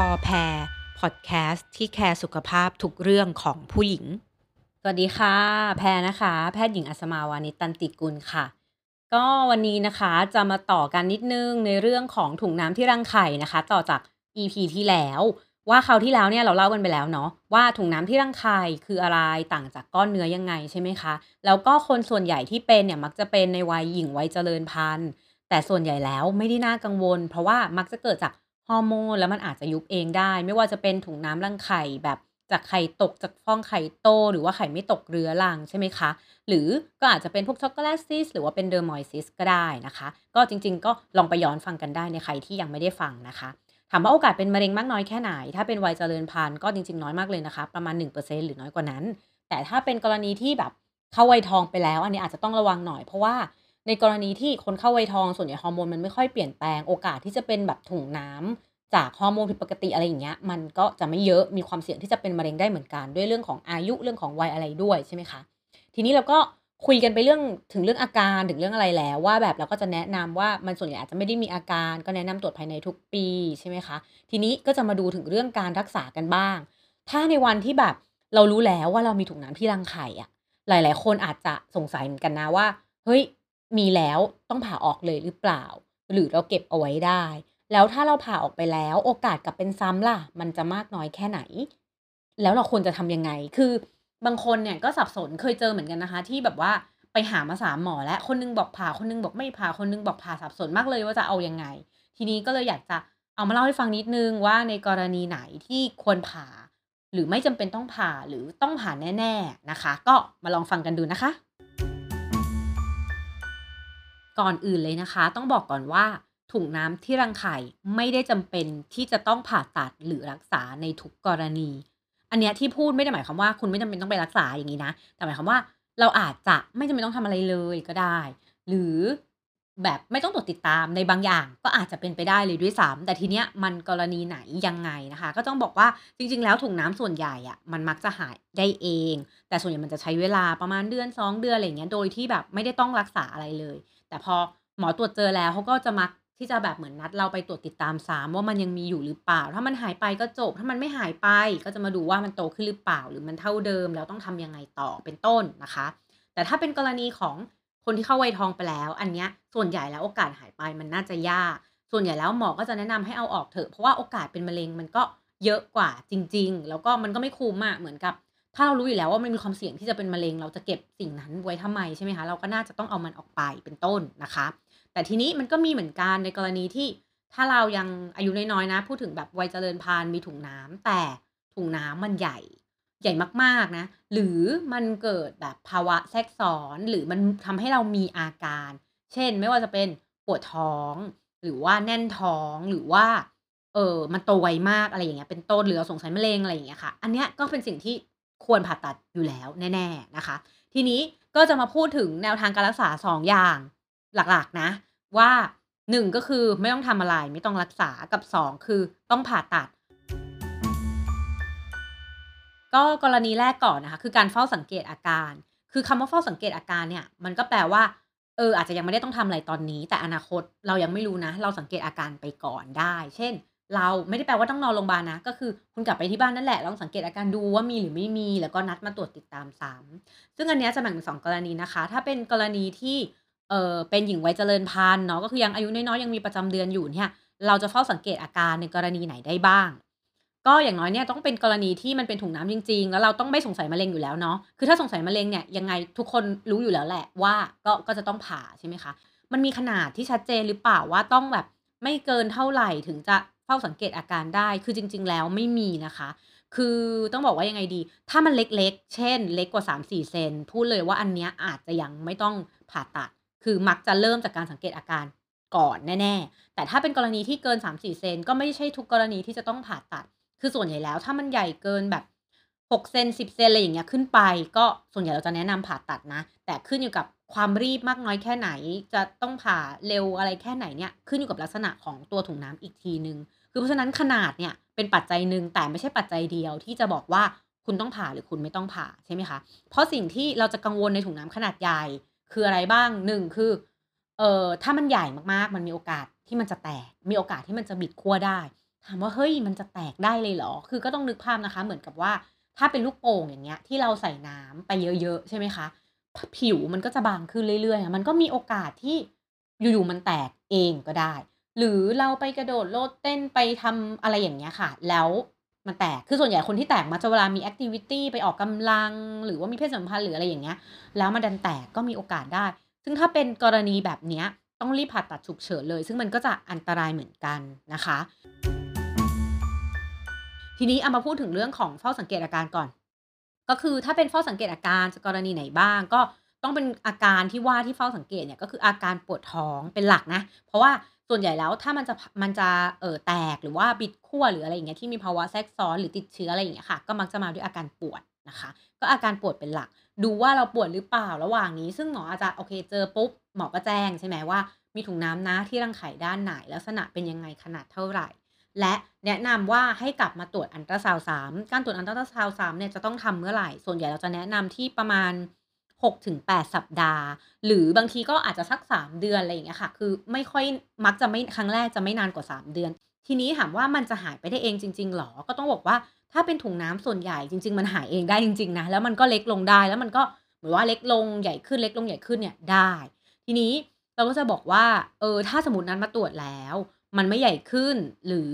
พอแพรพอดแคสต์ที่แคร์สุขภาพทุกเรื่องของผู้หญิง สวัสดีค่ะ แพรนะคะ แพทย์หญิงอัศมาวานิตันติกุลค่ะ ก็วันนี้นะคะจะมาต่อกันนิดนึงในเรื่องของถุงน้ำที่รังไข่นะคะ ต่อจาก EP ที่แล้ว ว่าคราวที่แล้วเนี่ยเราเล่ากันไปแล้วเนาะว่าถุงน้ำที่รังไข่คืออะไรต่างจากก้อนเนื้อยังไงใช่ไหมคะ แล้วก็คนส่วนใหญ่ที่เป็นเนี่ยมักจะเป็นในวัยหญิงวัยเจริญพันธุ์แต่ส่วนใหญ่แล้วไม่ได้น่ากังวล เพราะว่ามักจะเกิดจาก ฮอร์โมนแล้วมันอาจจะยุบเองได้ ไม่ว่าจะเป็นถุงน้ำรังไข่แบบจากไข่ตกจากฟองไข่โต หรือว่าไข่ไม่ตกเรื้อรังใช่ไหมคะ หรือก็อาจจะเป็นพวก chocolate cyst หรือว่าเป็น dermoid cyst ก็ได้นะคะ ก็จริงๆ ก็ลองไปย้อนฟังกันได้ในใครที่ยังไม่ได้ฟังนะคะ ถามว่าโอกาสเป็นมะเร็งมากน้อยแค่ไหน ถ้าเป็นวัยเจริญพันธุ์ก็จริงๆ น้อยมากเลยนะคะ ประมาณ 1%หรือน้อยกว่านั้น แต่ถ้าเป็นกรณีที่แบบเข้าวัยทองไปแล้ว อันนี้อาจจะต้องระวังหน่อยเพราะว่า ในกรณีที่คนเข้าวัยทองส่วนใหญ่ฮอร์โมนมันไม่ค่อยเปลี่ยนแปลงโอกาสที่จะเป็นแบบถุงน้ำจากฮอร์โมนผิดปกติอะไรอย่างเงี้ยมันก็จะไม่เยอะมีความเสี่ยงที่จะเป็นมะเร็งได้เหมือนกัน ด้วยเรื่องของอายุเรื่องของวัยอะไรด้วยใช่ไหมคะทีนี้เราก็คุยกันไปเรื่องถึงเรื่องอาการถึงเรื่องอะไรแล้ว ว่าแบบเราก็จะแนะนำว่ามันส่วนใหญ่อาจจะไม่ได้มีอาการ ก็แนะนำตรวจภายในทุกปีใช่ไหมคะ ทีนี้ก็จะมาดูถึงเรื่องการรักษากันบ้าง ถ้าในวันที่แบบเรารู้แล้วว่าเรามีถุงน้ำที่รังไข่อะหลาย ๆ คนอาจจะสงสัยเหมือนกันนะว่า เฮ้ย มีแล้วต้องผ่าออกเลยหรือเปล่า หรือเราเก็บเอาไว้ได้ แล้วถ้าเราผ่าออกไปแล้วโอกาสกลับเป็นซ้ำล่ะ มันจะมากน้อยแค่ไหน แล้วเราควรจะทำยังไง คือบางคนเนี่ยก็สับสนเคยเจอเหมือนกันนะคะ ที่แบบว่าไปหามาสามหมอแล้วคนนึงบอกผ่าคนนึงบอกไม่ผ่าคนนึงบอกผ่าสับสนมากเลยว่าจะเอายังไง ทีนี้ก็เลยอยากจะเอามาเล่าให้ฟังนิดนึงว่าในกรณีไหนที่ควรผ่า หรือไม่จำเป็นต้องผ่าหรือต้องผ่าแน่ ๆนะคะ ก็มาลองฟังกันดูนะคะ ก่อนอื่นเลยนะคะ ต้องบอกก่อนว่าถุงน้ำที่รังไข่ไม่ได้จำเป็นที่จะต้องผ่าตัดหรือรักษาในทุกกรณี อันเนี้ยที่พูดไม่ได้หมายความว่าคุณไม่จำเป็นต้องไปรักษาอย่างนี้นะ แต่หมายความว่าเราอาจจะไม่จำเป็นต้องทำอะไรเลยก็ได้ หรือแบบไม่ต้องตรวจติดตามในบางอย่างก็อาจจะเป็นไปได้เลยด้วยซ้ำแต่ทีเนี้ยมันกรณีไหนยังไงนะคะ ก็ต้องบอกว่าจริง ๆ แล้วถุงน้ำส่วนใหญ่อะมันมักจะหายได้เอง แต่ส่วนใหญ่มันจะใช้เวลาประมาณเดือน 2 เดือนอะไรเงี้ยโดยที่แบบไม่ได้ต้องรักษาอะไรเลย แต่พอหมอตรวจเจอแล้วเขาก็จะมักที่จะแบบเหมือนนัดเราไปตรวจติดตามซ้ำว่ามันยังมีอยู่หรือเปล่า ถ้ามันหายไปก็จบ ถ้ามันไม่หายไปก็จะมาดูว่ามันโตขึ้นหรือเปล่า หรือมันเท่าเดิมแล้วต้องทำยังไงต่อเป็นต้นนะคะ แต่ถ้าเป็นกรณีของคนที่เข้าวัยทองไปแล้ว อันเนี้ยส่วนใหญ่แล้วโอกาสหายไปมันน่าจะยาก ส่วนใหญ่แล้วหมอก็จะแนะนำให้เอาออกเถอะเพราะว่าโอกาสเป็นมะเร็งมันก็เยอะกว่าจริง ๆ แล้วก็มันก็ไม่คุ้มอะเหมือนกับ ถ้าเรารู้อยู่แล้วว่ามันมีความเสี่ยงที่จะเป็นมะเร็ง เราจะเก็บสิ่งนั้นไว้ทำไมใช่ไหมคะ เราก็น่าจะต้องเอามันออกไปเป็นต้นนะคะ แต่ทีนี้มันก็มีเหมือนกันในกรณีที่ถ้าเรายังอายุน้อยๆนะ พูดถึงแบบวัยเจริญพันธุ์มีถุงน้ำแต่ถุงน้ำมันใหญ่ใหญ่มากๆนะ หรือมันเกิดแบบภาวะแทรกซ้อนหรือมันทำให้เรามีอาการ เช่น ไม่ว่าจะเป็นปวดท้อง หรือว่าแน่นท้องหรือว่าเออมันโตไวมากอะไรอย่างเงี้ยเป็นต้นหรือเราสงสัยมะเร็งอะไรอย่างเงี้ยค่ะ อันเนี้ยก็เป็นสิ่งที่ ควรผ่าตัดอยู่แล้วแน่ๆนะคะ ทีนี้ก็จะมาพูดถึงแนวทางการรักษา 2 อย่างหลักๆนะ ว่า 1 ก็คือไม่ต้องทำอะไรไม่ต้องรักษากับ 2 คือต้องผ่าตัด ก็กรณีแรกก่อนนะคะ คือการเฝ้าสังเกตอาการ คือคำว่าเฝ้าสังเกตอาการเนี่ยมันก็แปลว่าเอออาจจะยังไม่ได้ต้องทำอะไรตอนนี้ แต่อนาคตเรายังไม่รู้นะ เราสังเกตอาการไปก่อนได้ เช่น เราไม่ได้แปลว่าต้องนอนโรงพยาบาลนะ ก็คือคุณกลับไปที่บ้านนั่นแหละลองสังเกตอาการดูว่ามีหรือไม่มี แล้วก็นัดมาตรวจติดตามซ้ำซึ่งอันนี้จะแบ่งเป็นสองกรณีนะคะ ถ้าเป็นกรณีที่เออเป็นหญิงวัยเจริญพันธุ์เนาะก็คือยังอายุน้อยๆยังมีประจำเดือนอยู่เนี่ยเราจะเฝ้าสังเกตอาการในกรณีไหนได้บ้าง ก็อย่างน้อยเนี่ยต้องเป็นกรณีที่มันเป็นถุงน้ำจริง ๆ แล้วเราต้องไม่สงสัยมะเร็งอยู่แล้วเนาะคือถ้าสงสัยมะเร็งเนี่ยยังไงทุกคนรู้อยู่แล้วแหละว่าก็ก็จะต้องผ่าใช่ไหมคะมันมีขนาดที่ชัดเจนหรือเปล่าว่าต้องแบบไม่เกินเท่าไรถึงจะ เฝ้าสังเกตอาการได้ คือจริง ๆ แล้วไม่มีนะคะ คือต้องบอกว่ายังไงดี ถ้ามันเล็กๆ เช่น เล็กกว่า 3-4 เซน พูดเลยว่าอันเนี้ยอาจจะยังไม่ต้องผ่าตัด คือมักจะเริ่มจากการสังเกตอาการก่อนแน่ ๆ แต่ถ้าเป็นกรณีที่เกิน 3-4 เซนก็ไม่ใช่ทุกกรณีที่จะต้องผ่าตัด คือส่วนใหญ่แล้วถ้ามันใหญ่เกินแบบ 6เซน10 เซนอะไรอย่างเงี้ยขึ้นไป ก็ส่วนใหญ่เราจะแนะนำผ่าตัดนะ แต่ขึ้นอยู่กับความรีบมากน้อยแค่ไหน จะต้องผ่าเร็วอะไรแค่ไหนเนี่ยขึ้นอยู่กับลักษณะของตัวถุงน้ำอีกทีหนึ่งคือเพราะฉะนั้นขนาดเนี่ยเป็นปัจจัยหนึ่งแต่ไม่ใช่ปัจจัยเดียวที่จะบอกว่าคุณต้องผ่าหรือคุณไม่ต้องผ่าใช่ไหมคะ เพราะสิ่งที่เราจะกังวลในถุงน้ำขนาดใหญ่คืออะไรบ้าง1คือเอ่อถ้ามันใหญ่มากๆ มันมีโอกาสที่มันจะแตก มีโอกาสที่มันจะบิดขั้วได้ ถามว่าเฮ้ยมันจะแตกได้เลยเหรอ?คือก็ต้องนึกภาพนะคะ เหมือนกับว่า ถ้าเป็นลูกโป่งอย่างเงี้ย ที่เราใส่น้ำไปเยอะๆใช่ไหมคะ ผิวมันก็จะบางขึ้นเรื่อยๆ มันก็มีโอกาสที่อยู่ๆมันแตกเองก็ได้ หรือเราไปกระโดดโลดเต้นไปทำอะไรอย่างเงี้ยค่ะ แล้วมันแตก คือส่วนใหญ่คนที่แตกมักจะเวลามีแอกทิวิตี้ไปออกกำลัง หรือว่ามีเพศสัมพันธ์หรืออะไรอย่างเงี้ย แล้วมันดันแตกก็มีโอกาสได้ ซึ่งถ้าเป็นกรณีแบบเนี้ยต้องรีบผ่าตัดฉุกเฉินเลย ซึ่งมันก็จะอันตรายเหมือนกันนะคะ ทีนี้เอามาพูดถึงเรื่องของเฝ้าสังเกตอาการก่อน ก็คือถ้าเป็นเฝ้าสังเกตอาการจะกรณีไหนบ้าง ก็ต้องเป็นอาการที่ว่าที่เฝ้าสังเกตเนี่ยก็คืออาการปวดท้องเป็นหลักนะ เพราะว่าส่วนใหญ่แล้วถ้ามันจะมันจะเอ่อแตกหรือว่าบิดขั้วหรืออะไรอย่างเงี้ยที่มีภาวะแทรกซ้อนหรือติดเชื้ออะไรอย่างเงี้ยค่ะ ก็มักจะมาด้วยอาการปวดนะคะ ก็อาการปวดเป็นหลัก ดูว่าเราปวดหรือเปล่าระหว่างนี้ ซึ่งหมออาจจะโอเคเจอปุ๊บหมอก็แจ้งใช่ไหมว่ามีถุงน้ำนะที่รังไข่ด้านไหน ลักษณะเป็นยังไงขนาดเท่าไหร่ และแนะนำว่าให้กลับมาตรวจอัลตราซาวด์ซ้ำการตรวจอัลตราซาวด์ซ้ำเนี่ยจะต้องทำเมื่อไหร่ ส่วนใหญ่เราจะแนะนำที่ประมาณ 6-8 สัปดาห์ หรือบางทีก็อาจจะสัก 3 เดือนอะไรอย่างเงี้ยค่ะ คือไม่ค่อยมักจะไม่ครั้งแรกจะไม่นานกว่า 3 เดือน ทีนี้ถามว่ามันจะหายไปได้เองจริง ๆหรอ?ก็ต้องบอกว่าถ้าเป็นถุงน้ำส่วนใหญ่จริง ๆ มันหายเองได้จริงๆนะแล้วมันก็เล็กลงได้แล้วมันก็เหมือนว่าเล็กลงใหญ่ขึ้นเล็กลงใหญ่ขึ้นเนี่ยได้ ทีนี้เราก็จะบอกว่าเออถ้าสมมตินัดมาตรวจแล้ว มันไม่ใหญ่ขึ้น หรือ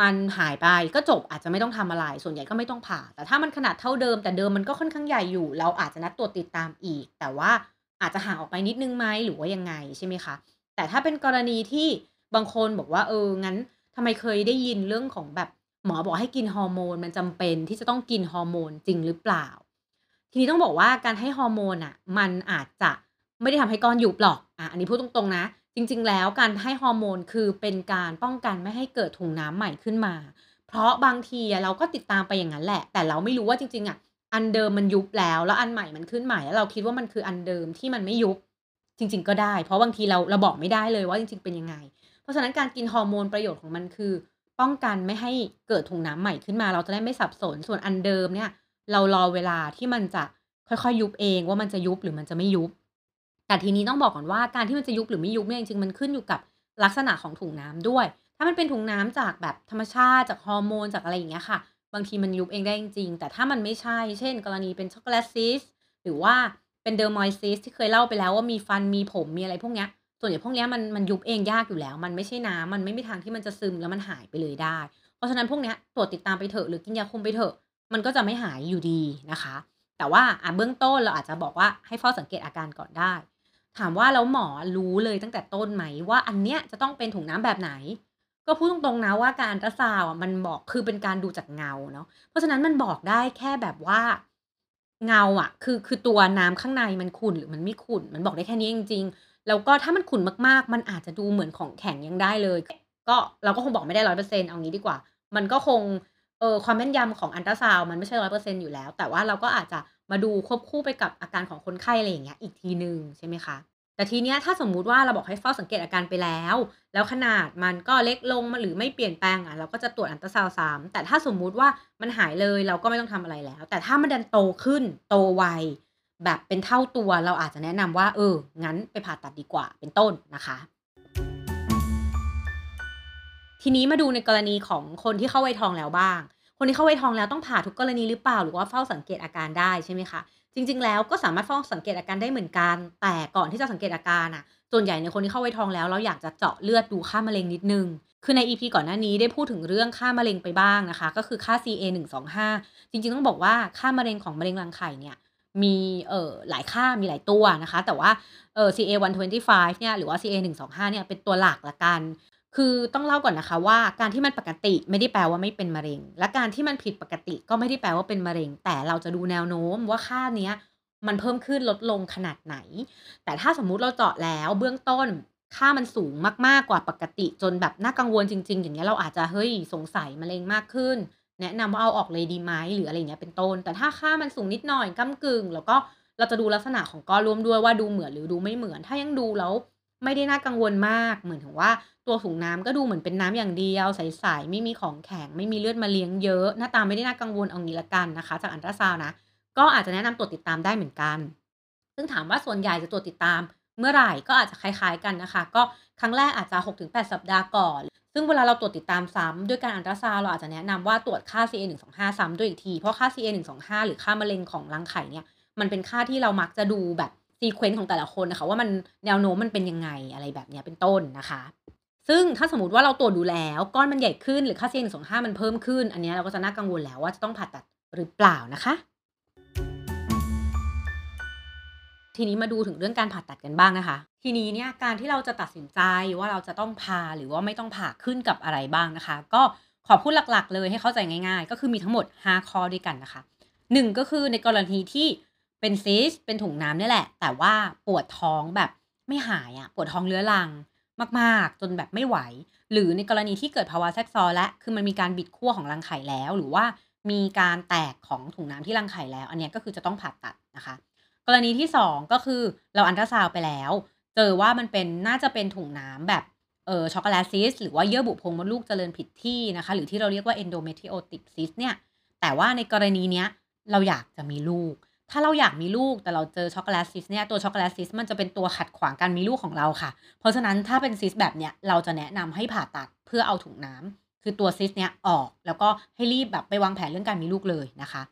มันหายไปก็จบอาจจะไม่ต้องทำอะไร ส่วนใหญ่ก็ไม่ต้องผ่า แต่ถ้ามันขนาดเท่าเดิมแต่เดิมมันก็ค่อนข้างใหญ่อยู่ เราอาจจะนัดตรวจติดตามอีก แต่ว่าอาจจะห่างออกไปนิดนึงไหมหรือว่ายังไงใช่ไหมคะแต่ถ้าเป็นกรณีที่บางคนบอกว่าเอองั้นทำไมเคยได้ยินเรื่องของแบบหมอบอกให้กินฮอร์โมน มันจำเป็นที่จะต้องกินฮอร์โมนจริงหรือเปล่า?ทีนี้ต้องบอกว่าการให้ฮอร์โมนน่ะมันอาจจะไม่ได้ทำให้ก้อนยุบหรอกอาอันนี้พูดตรงๆนะ จริงๆ แล้วการให้ฮอร์โมนคือเป็นการป้องกันไม่ให้เกิดถุงน้ำใหม่ขึ้นมา เพราะบางทีอะเราก็ติดตามไปอย่างนั้นแหละ แต่เราไม่รู้ว่าจริงๆอะอันเดิมมันยุบแล้ว แล้วอันใหม่มันขึ้นใหม่แล้วเราคิดว่ามันคืออันเดิมที่มันไม่ยุบจริง ๆ ก็ได้ เพราะบางทีเราเราบอกไม่ได้เลยว่าจริง ๆ เป็นยังไง เพราะฉะนั้นการกินฮอร์โมนประโยชน์ของมันคือ ป้องกันไม่ให้เกิดถุงน้ำใหม่ขึ้นมา เราจะได้ไม่สับสนส่วนอันเดิมเนี่ย เรารอเวลาที่มันจะค่อยๆ ยุบเองว่ามันจะยุบหรือมันจะไม่ยุบ แต่ทีนี้ต้องบอกก่อนว่าการที่มันจะยุบหรือไม่ยุบเนี่ยจริงๆมันขึ้นอยู่กับลักษณะของถุงน้ำด้วย ถ้ามันเป็นถุงน้ำจากแบบธรรมชาติจากฮอร์โมนจากอะไรอย่างเงี้ยค่ะ บางทีมันยุบเองได้จริงๆ แต่ถ้ามันไม่ใช่ เช่น กรณีเป็นช็อกโกแลตซิสหรือว่าเป็น Dermoid Cyst ที่เคยเล่าไปแล้วว่ามีฟันมีผมมีอะไรพวกเนี้ย ส่วนใหญ่พวกเนี้ยมันมันยุบเองยากอยู่แล้ว มันไม่ใช่น้ำมันไม่มีทางที่มันจะซึมแล้วมันหายไปเลยได้ เพราะฉะนั้นพวกเนี้ยตรวจติดตามไปเถอะหรือกินยาคุมไปเถอะ มันก็จะไม่หายอยู่ดีนะคะ แต่ว่าอะเบื้องต้นเราอาจจะบอกว่าให้เฝ้าสังเกตอาการก่อนได้ ถามว่าแล้วหมอรู้เลยตั้งแต่ต้นไหมว่าอันเนี้ยจะต้องเป็นถุงน้ำแบบไหน?ก็พูดตรงๆนะว่าการอัลตราซาวด์อะมันบอกคือเป็นการดูจากเงาเนาะเพราะฉะนั้นมันบอกได้แค่แบบว่าเงาอะคือคือตัวน้ำข้างในมันขุ่นหรือมันไม่ขุ่นมันบอกได้แค่นี้จริงๆแล้วก็ถ้ามันขุ่นมากๆ มันอาจจะดูเหมือนของแข็งยังได้เลย ก็เราก็คงบอกไม่ได้100%เปอร์เซ็นเอางี้ดีกว่า มันก็คงเอ่อความแม่นยำของอัลตราซาวมันไม่ใช่100%อยู่แล้ว แต่ว่าเราก็อาจจะ มาดูควบคู่ไปกับอาการของคนไข้อะไรอย่างเงี้ยอีกทีหนึ่งใช่ไหมคะแต่ทีเนี้ยถ้าสมมุติว่าเราบอกให้เฝ้าสังเกตอาการไปแล้ว แล้วขนาดมันก็เล็กลงมหรือไม่เปลี่ยนแปลงอะเราก็จะตรวจอัลตราซาวด์ซ้ำแต่ถ้าสมมุติว่ามันหายเลยเราก็ไม่ต้องทำอะไรแล้ว แต่ถ้ามันดันโตขึ้นโตไวแบบเป็นเท่าตัวเราอาจจะแนะนำว่า เออ งั้นไปผ่าตัดดีกว่าเป็นต้นนะคะ ทีนี้มาดูในกรณีของคนที่เข้าวัยทองแล้วบ้าง คนที่เข้าไวทองแล้วต้องผ่าทุกกรณีหรือเปล่า หรือว่าเฝ้าสังเกตอาการได้ใช่ไหมคะ จริง ๆ แล้วก็สามารถเฝ้าสังเกตอาการได้เหมือนกัน แต่ก่อนที่จะสังเกตอาการน่ะ ส่วนใหญ่ในคนที่เข้าไวทองแล้วเราอยากจะเจาะเลือดดูค่ามะเร็งนิดนึง คือใน EP ก่อนหน้านี้ได้พูดถึงเรื่องค่ามะเร็งไปบ้างนะคะ ก็คือค่า CA125 จริง ๆ ต้องบอกว่าค่ามะเร็งของมะเร็งรังไข่เนี่ยมีเอ่อหลายค่ามีหลายตัวนะคะ แต่ว่าเอ่อ CA125 เนี่ยหรือว่า CA125 เนี่ยเป็นตัวหลักล้วกัน คือต้องเล่าก่อนนะคะว่าการที่มันปกติไม่ได้แปลว่าไม่เป็นมะเร็ง และการที่มันผิดปกติก็ไม่ได้แปลว่าเป็นมะเร็ง แต่เราจะดูแนวโน้มว่าค่าเนี้ยมันเพิ่มขึ้นลดลงขนาดไหน แต่ถ้าสมมุติเราเจาะแล้วเบื้องต้นค่ามันสูงมากๆกว่าปกติ จนแบบน่ากังวลจริง ๆ อย่างเงี้ยเราอาจจะเฮ้ยสงสัยมะเร็งมากขึ้น แนะนำว่าเอาออกเลยดีไหมหรืออะไรเงี้ยเป็นต้น แต่ถ้าค่ามันสูงนิดหน่อยก้ำกึ่ง แล้วก็เราจะดูลักษณะของก้อนรวมด้วยว่าดูเหมือนหรือดูไม่เหมือน ถ้ายังดูแล้ว ไม่ได้น่ากังวลมาก เหมือนถึงว่าตัวถุงน้ำก็ดูเหมือนเป็นน้ำอย่างเดียวใสๆไม่มีของแข็งไม่มีเลือดมาเลี้ยงเยอะ หน้าตาไม่ได้น่ากังวลเอางี้ล้วกันนะคะ จากอัลตราซาวนะก็อาจจะแนะนำตรวจติดตามได้เหมือนกัน ซึ่งถามว่าส่วนใหญ่จะตรวจติดตาม เมื่อไหร่ก็อาจจะคล้ายๆกันนะคะ ก็ครั้งแรกอาจจะ 6-8 สัปดาห์ก่อน ซึ่งเวลาเราตรวจติดตามซ้ำด้วยการอัลตราซาวเราอาจจะแนะนำว่าตรวจค่า CA125 ซ้ำด้วยอีกทีเพราะค่า CA125 หรือค่ามะเร็งของรังไข่เนี่ยมันเป็นค่าที่เรามักจะดูแบบ sequence ของแต่ละคนนะคะ ว่ามันแนวโน้มมันเป็นยังไงอะไรแบบนี้เป็นต้นนะคะ ซึ่งถ้าสมมติว่าเราตรวจดูแล้ว ก้อนมันใหญ่ขึ้นหรือค่า CA125 มันเพิ่มขึ้น อันนี้เราก็จะน่ากังวลแล้วว่าจะต้องผ่าตัดหรือเปล่านะคะ ทีนี้มาดูถึงเรื่องการผ่าตัดกันบ้างนะคะ ทีนี้เนี่ยการที่เราจะตัดสินใจว่าเราจะต้องผ่าหรือว่าไม่ต้องผ่าขึ้นกับอะไรบ้างนะคะ ก็ขอพูดหลักๆ เลยให้เข้าใจง่าย ๆ ก็คือมีทั้งหมด 5 ข้อด้วยกันนะคะ 1 ก็คือในกรณีที่ เป็นซิสเป็นถุงน้ำนี่แหละ แต่ว่าปวดท้องแบบไม่หายอะปวดท้องเรื้อรังมากๆ จนแบบไม่ไหว หรือในกรณีที่เกิดภาวะแทรกซ้อนแล้วคือมันมีการบิดขั้วของรังไข่แล้ว หรือว่ามีการแตกของถุงน้ำที่รังไข่แล้ว อันนี้ก็คือจะต้องผ่าตัดนะคะ กรณีที่ 2 ก็คือเราอัลตราซาวด์ไปแล้ว เจอว่ามันเป็นน่าจะเป็นถุงน้ำแบบเอ่อ chocolate cyst หรือว่าเยื่อบุโพรงมดลูกเจริญผิดที่นะคะ หรือที่เราเรียกว่า endometriotic cyst เนี่ยแต่ว่าในกรณีเนี้ยเราอยากจะมีลูก ถ้าเราอยากมีลูกแต่เราเจอ chocolate cyst เนี่ยตัว chocolate cyst มันจะเป็นตัวขัดขวางการมีลูกของเราค่ะ เพราะฉะนั้นถ้าเป็นซิสแบบเนี้ยเราจะแนะนำให้ผ่าตัดเพื่อเอาถุงน้ำคือตัวซิสเนี้ยออก แล้วก็ให้รีบแบบไปวางแผนเรื่องการมีลูกเลยนะคะ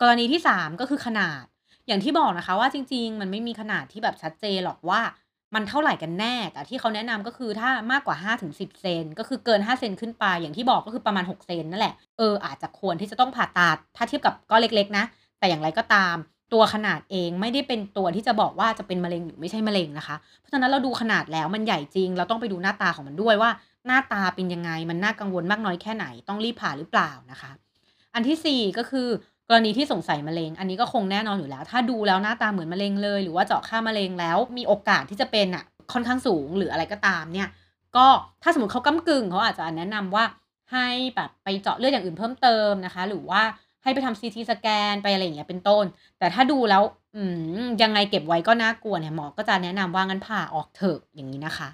กรณีที่ 3 ก็คือขนาด อย่างที่บอกนะคะว่าจริง ๆ มันไม่มีขนาดที่แบบชัดเจนหรอกว่ามันเท่าไหร่กันแน่ แต่ที่เขาแนะนำก็คือถ้ามากกว่า5-10เซนก็คือเกิน 5 เซนขึ้นไป อย่างที่บอกก็คือประมาณ 6 เซนนั่นแหละ เอออาจจะควรที่จะต้องผ่าตัด ถ้าเทียบกับก้อนเล็กๆนะ แต่อย่างไรก็ตามตัวขนาดเองไม่ได้เป็นตัวที่จะบอกว่าจะเป็นมะเร็งหรือไม่ใช่มะเร็งนะคะ เพราะฉะนั้นเราดูขนาดแล้วมันใหญ่จริง เราต้องไปดูหน้าตาของมันด้วยว่า หน้าตาเป็นยังไงมันน่ากังวลมากน้อยแค่ไหนต้องรีบผ่าหรือเปล่านะคะ อันที่ 4 ก็คือกรณีที่สงสัยมะเร็ง อันนี้ก็คงแน่นอนอยู่แล้ว ถ้าดูแล้วหน้าตาเหมือนมะเร็งเลย หรือว่าเจาะค่ามะเร็งแล้ว มีโอกาสที่จะเป็นน่ะค่อนข้างสูงหรืออะไรก็ตามเนี่ย ก็ถ้าสมมติเขาก้ำกึ่งเขาอาจจะแนะนำว่าให้แบบไปเจาะเลือดอย่างอื่นเพิ่มเติมนะคะ หรือว่า ให้ไปทำ CT สแกนไปอะไรอย่างเงี้ยเป็นต้น แต่ถ้าดูแล้วยังไงเก็บไว้ก็น่ากลัวเนี่ยหมอก็จะแนะนำว่างั้นผ่าออกเถอะอย่างงี้นะคะ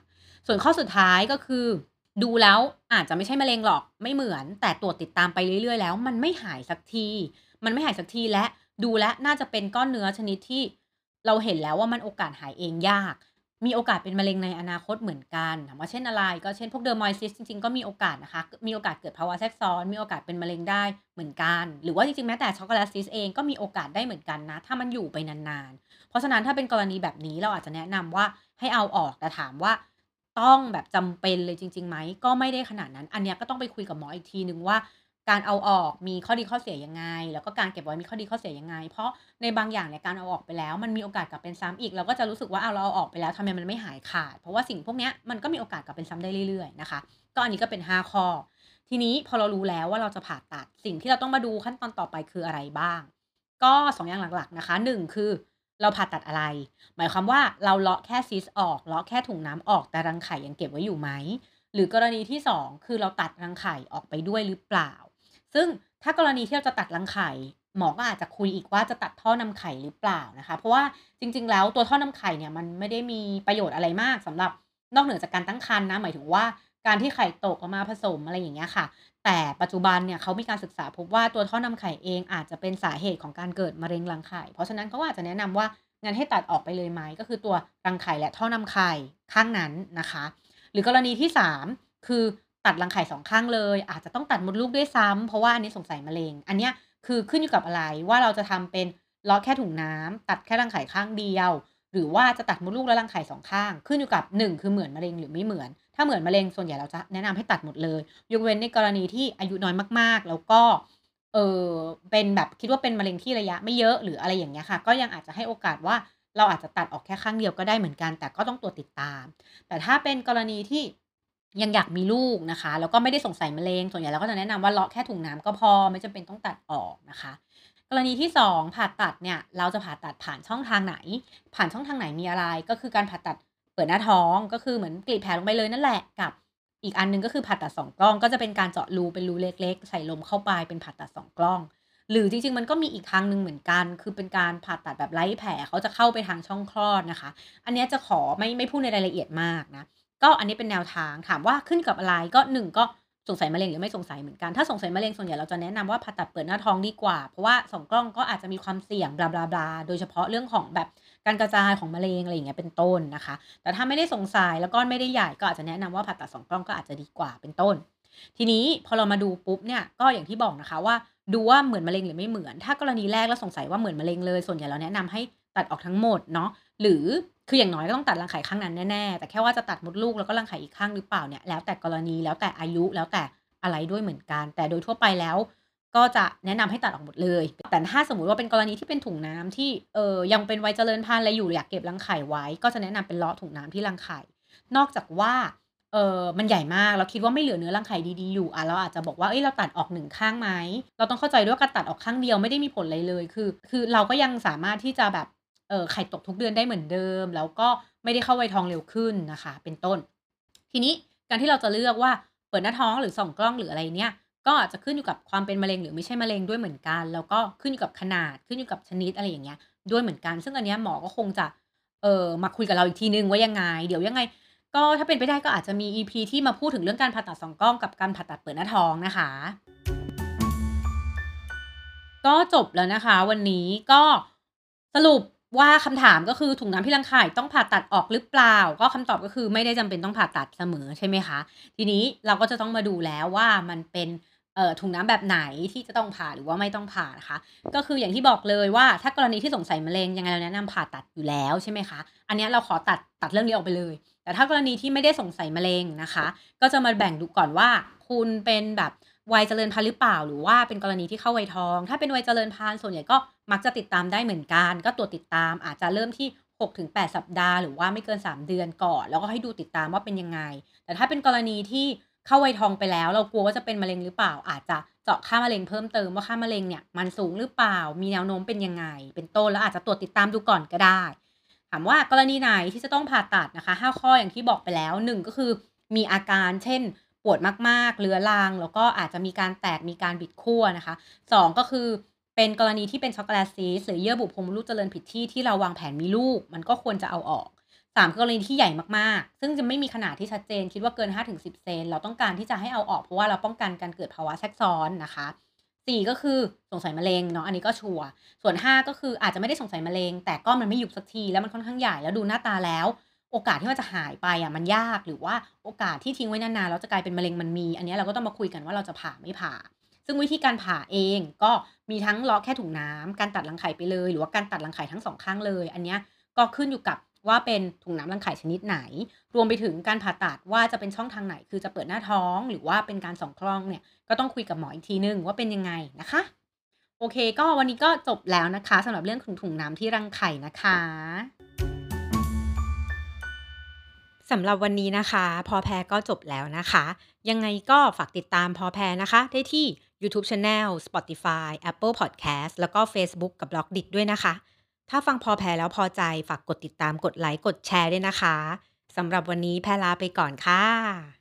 ส่วนข้อสุดท้ายก็คือ ดูแล้วอาจจะไม่ใช่มะเร็งหรอกไม่เหมือน แต่ตรวจติดตามไปเรื่อยๆแล้ว มันไม่หายสักที มันไม่หายสักทีและดูแล้วน่าจะเป็นก้อนเนื้อชนิดที่เราเห็นแล้วว่ามันโอกาสหายเองยาก มีโอกาสเป็นมะเร็งในอนาคตเหมือนกันถามว่าเช่นอะไร ก็เช่นพวก dermoid cyst จริงๆ ก็มีโอกาสนะคะ มีโอกาสเกิดภาวะแทรกซ้อน มีโอกาสเป็นมะเร็งได้เหมือนกัน หรือว่าจริงๆ แม้แต่ช็อกโกแลตซิสเองก็มีโอกาสได้เหมือนกันนะ ถ้ามันอยู่ไปนานๆ เพราะฉะนั้นถ้าเป็นกรณีแบบนี้เราอาจจะแนะนำว่าให้เอาออกแต่ถามว่าต้องแบบจำเป็นเลยจริงๆไหมก็ไม่ได้ขนาดนั้น อันเนี้ยก็ต้องไปคุยกับหมออีกทีหนึ่งว่า การเอาออกมีข้อดีข้อเสียยังไง แล้วก็การเก็บไว้มีข้อดีข้อเสียยังไง เพราะในบางอย่างเนี่ยการเอาออกไปแล้ว มันมีโอกาสกลับเป็นซ้ำอีก เราก็จะรู้สึกว่าเอาเราเอาออกไปแล้วทำไมมันไม่หายขาด เพราะว่าสิ่งพวกนี้มันก็มีโอกาสกลับเป็นซ้ำได้เรื่อยๆนะคะ ก็อันนี้ก็เป็น 5 ข้อ ทีนี้พอเรารู้แล้วว่าเราจะผ่าตัดสิ่งที่เราต้องมาดูขั้นตอนต่อไปคืออะไรบ้าง ก็ 2 อย่างหลักๆนะคะ 1 คือเราผ่าตัดอะไร หมายความว่าเราเลาะแค่ซิสออกเลาะแค่ถุงน้ำออกแต่รังไข่ยังเก็บไว้อยู่ไหมหรือกรณีที่ 2 คือเราตัดรังไข่ออกไปด้วยหรือเปล่า ซึ่งถ้ากรณีที่เราจะตัดรังไข่หมอก็อาจจะคุยอีกว่าจะตัดท่อนำไข่หรือเปล่านะคะ เพราะว่าจริง ๆ แล้วตัวท่อนำไข่เนี่ยมันไม่ได้มีประโยชน์อะไรมากสำหรับนอกเหนือจากการตั้งครรภ์นะหมายถึงว่าการที่ไข่ตกออกมาผสมอะไรอย่างเงี้ยค่ะ แต่ปัจจุบันเนี่ยเขามีการศึกษาพบว่าตัวท่อนำไข่เองอาจจะเป็นสาเหตุของการเกิดมะเร็งรังไข่ เพราะฉะนั้นเขาอาจจะแนะนำว่างั้นให้ตัดออกไปเลยไหมก็คือตัวรังไข่และท่อนำไข่ข้างนั้นนะคะ หรือกรณีที่ 3 คือ ตัดรังไข่2ข้างเลย อาจจะต้องตัดมดลูกด้วยซ้ำเพราะว่าอันนี้สงสัยมะเร็ง อันเนี้ยคือขึ้นอยู่กับอะไรว่าเราจะทำเป็นเลาะแค่ถุงน้ำตัดแค่รังไข่ข้างเดียว หรือว่าจะตัดมดลูกและรังไข่2ข้าง ขึ้นอยู่กับ 1 คือเหมือนมะเร็งหรือไม่เหมือน ถ้าเหมือนมะเร็งส่วนใหญ่เราจะแนะนำให้ตัดหมดเลย ยกเว้นในกรณีที่อายุน้อยมากๆ แล้วก็เออเป็นแบบคิดว่าเป็นมะเร็งที่ระยะไม่เยอะหรืออะไรอย่างเงี้ยค่ะ ก็ยังอาจจะให้โอกาสว่าเราอาจจะตัดออกแค่ข้างเดียวก็ได้เหมือนกัน แต่ก็ต้องตรวจติดตาม แต่ถ้าเป็นกรณีที่ ยังอยากมีลูกนะคะ แล้วก็ไม่ได้สงสัยมะเร็งส่วนใหญ่เราก็จะแนะนำว่าเลาะแค่ถุงน้ำก็พอไม่จำเป็นต้องตัดออกนะคะ กรณีที่ 2 ผ่าตัดเนี่ยเราจะผ่าตัดผ่านช่องทางไหน ผ่านช่องทางไหนมีอะไร ก็คือการผ่าตัดเปิดหน้าท้องก็คือเหมือนกรีดแผลลงไปเลยนั่นแหละกับอีกอันหนึ่งก็คือผ่าตัด2กล้อง ก็จะเป็นการเจาะรูเป็นรูเล็ก ๆ ใส่ลมเข้าไปเป็นผ่าตัด2กล้อง หรือจริง ๆ มันก็มีอีกทางหนึ่งเหมือนกัน คือเป็นการผ่าตัดแบบไร้แผลเขาจะเข้าไปทางช่องคลอดนะคะ อันนี้จะขอไม่ไม่พูดในรายละเอียดมากนะ ก็อันนี้เป็นแนวทางถามว่าขึ้นกับอะไรก็1ก็สงสัยมะเร็งหรือไม่สงสัยเหมือนกัน ถ้าสงสัยมะเร็งส่วนใหญ่เราจะแนะนำว่าผ่าตัดเปิดหน้าท้องดีกว่า เพราะว่า2กล้องก็อาจจะมีความเสี่ยง blah blah blah โดยเฉพาะเรื่องของแบบการกระจายของมะเร็งอะไรอย่างเงี้ยเป็นต้นนะคะ แต่ถ้าไม่ได้สงสัยแล้วก้อนไม่ได้ใหญ่ก็อาจจะแนะนำว่าผ่าตัดสองกล้องก็อาจจะดีกว่าเป็นต้น ทีนี้พอเรามาดูปุ๊บเนี่ยก็อย่างที่บอกนะคะว่าดูว่าเหมือนมะเร็งหรือไม่เหมือน ถ้ากรณีแรกแล้วสงสัยว่าเหมือนมะเร็งเลย ส่วนใหญ่เราแนะนำให้ตัดออกทั้งหมดเนาะหรือ คืออย่างน้อยก็ต้องตัดรังไข่ข้างนั้นแน่ๆ แต่แค่ว่าจะตัดมดลูกแล้วก็รังไข่อีกข้างหรือเปล่าเนี่ยแล้วแต่กรณีแล้วแต่อายุแล้วแต่อะไรด้วยเหมือนกัน แต่โดยทั่วไปแล้ว ก็จะแนะนำให้ตัดออกหมดเลย แต่ถ้าสมมติว่าเป็นกรณีที่เป็นถุงน้ำที่เออยังเป็นวัยเจริญพันธุ์อะไรอยู่อยากเก็บรังไข่ไว้ ก็จะแนะนำเป็นเลาะถุงน้ำที่รังไข่ นอกจากว่าเออมันใหญ่มากเราคิดว่าไม่เหลือเนื้อรังไข่ดีๆอยู่อะเราอาจจะบอกว่าเอ้ยเราตัดออกหนึ่งข้างไหมเราต้องเข้าใจด้วยว่าการตัดออกข้างเดียวไม่ได้มีผลอะไรเลยคือ คือเราก็ยังสามารถที่จะแบบ เออไข่ตกทุกเดือนได้เหมือนเดิม แล้วก็ไม่ได้เข้าวัยทองเร็วขึ้นนะคะ เป็นต้น ทีนี้การที่เราจะเลือกว่าเปิดหน้าท้องหรือส่องกล้องหรืออะไรเนี่ยก็อาจจะขึ้นอยู่กับความเป็นมะเร็งหรือไม่ใช่มะเร็งด้วยเหมือนกัน แล้วก็ขึ้นอยู่กับขนาดขึ้นอยู่กับชนิดอะไรอย่างเงี้ยด้วยเหมือนกัน ซึ่งอันเนี้ยหมอก็คงจะเออมาคุยกับเราอีกทีนึงว่ายังไง เดี๋ยวยังไง ก็ถ้าเป็นไปได้ก็อาจจะมี EP ที่มาพูดถึงเรื่องการผ่าตัดสองกล้องกับการผ่าตัดเปิดหน้าท้องนะคะ ก็จบแล้วนะคะ วันนี้ก็สรุป ว่าคำถามก็คือถุงน้ำที่รังไข่ต้องผ่าตัดออกหรือเปล่า ก็คำตอบก็คือไม่ได้จำเป็นต้องผ่าตัดเสมอใช่ไหมคะ ทีนี้เราก็จะต้องมาดูแล้วว่ามันเป็นถุงน้ำแบบไหนที่จะต้องผ่าหรือว่าไม่ต้องผ่านะคะ ก็คืออย่างที่บอกเลยว่าถ้ากรณีที่สงสัยมะเร็งยังไงเราแนะนำผ่าตัดอยู่แล้วใช่ไหมคะอันนี้เราขอตัดตัดเรื่องนี้ออกไปเลย แต่ถ้ากรณีที่ไม่ได้สงสัยมะเร็งนะคะ ก็จะมาแบ่งดูก่อนว่า คุณเป็นแบบ วัยเจริญพันธุ์หรือเปล่า หรือว่าเป็นกรณีที่เข้าวัยทอง ถ้าเป็นวัยเจริญพันธุ์ส่วนใหญ่ก็มักจะติดตามได้เหมือนกัน ก็ตรวจติดตามอาจจะเริ่มที่6-8สัปดาห์หรือว่าไม่เกิน 3 เดือนก่อน แล้วก็ให้ดูติดตามว่าเป็นยังไง แต่ถ้าเป็นกรณีที่เข้าวัยทองไปแล้ว เรากลัวว่าจะเป็นมะเร็งหรือเปล่า อาจจะเจาะค่ามะเร็งเพิ่มเติมว่าค่ามะเร็งเนี่ยมันสูงหรือเปล่า มีแนวโน้มเป็นยังไง เป็นต้นแล้วอาจจะตรวจติดตามดูก่อนก็ได้ ถามว่ากรณีไหนที่จะต้องผ่าตัดนะคะ 5 ข้ออย่างที่บอกไปแล้ว 1 ก็คือมีอาการเช่น วดมากๆเรื้อรัง แล้วก็อาจจะมีการแตกมีการบิดขั้วนะคะ 2 ก็คือเป็นกรณีที่เป็นช็อกโกแลตซีสหรือเยื่อบุโพรงมดลูกเจริญผิดที่ที่เราวางแผนมีลูก มันก็ควรจะเอาออกสามกรณีที่ใหญ่มากๆ ซึ่งจะไม่มีขนาดที่ชัดเจน คิดว่าเกิน 5-10 เซน เราต้องการที่จะให้เอาออกเพราะว่าเราป้องกันการเกิดภาวะแทรกซ้อนนะคะสี่ก็คือสงสัยมะเร็งเนาะ อันนี้ก็ชัวร์ ส่วนห้าก็คืออาจจะไม่ได้สงสัยมะเร็ง แต่ก็มันไม่ยุบสักที แล้วมันค่อนข้างใหญ่ แล้วดูหน้าตาแล้ว โอกาสที่มันจะหายไปอะมันยากหรือว่าโอกาสที่ทิ้งไว้นานๆแล้วจะกลายเป็นมะเร็งมันมี อันนี้เราก็ต้องมาคุยกันว่าเราจะผ่าไม่ผ่า ซึ่งวิธีการผ่าเองก็มีทั้งเลาะแค่ถุงน้ำการตัดรังไข่ไปเลย หรือว่าการตัดรังไข่ทั้งสองข้างเลย อันนี้ก็ขึ้นอยู่กับว่าเป็นถุงน้ำรังไข่ชนิดไหน รวมไปถึงการผ่าตัดว่าจะเป็นช่องทางไหน คือจะเปิดหน้าท้อง หรือว่าเป็นการส่องกล้องเนี่ย ก็ต้องคุยกับหมออีกทีนึงว่าเป็นยังไงนะคะ โอเค ก็วันนี้ก็จบแล้วนะคะสำหรับเรื่องถุงถุงน้ำที่รังไข่นะคะ สำหรับวันนี้นะคะ พอแพรก็จบแล้วนะคะ ยังไงก็ฝากติดตามพอแพรนะคะ ได้ที่ YouTube Channel Spotify Apple Podcast แล้วก็ Facebook กับ b ล็อกดิด้วยนะคะ ถ้าฟังพอแพรแล้วพอใจฝากกดติดตามกดไลค์กดแชร์ด้วยนะคะสำหรับวันนี้แพรลาไปก่อนค่ะ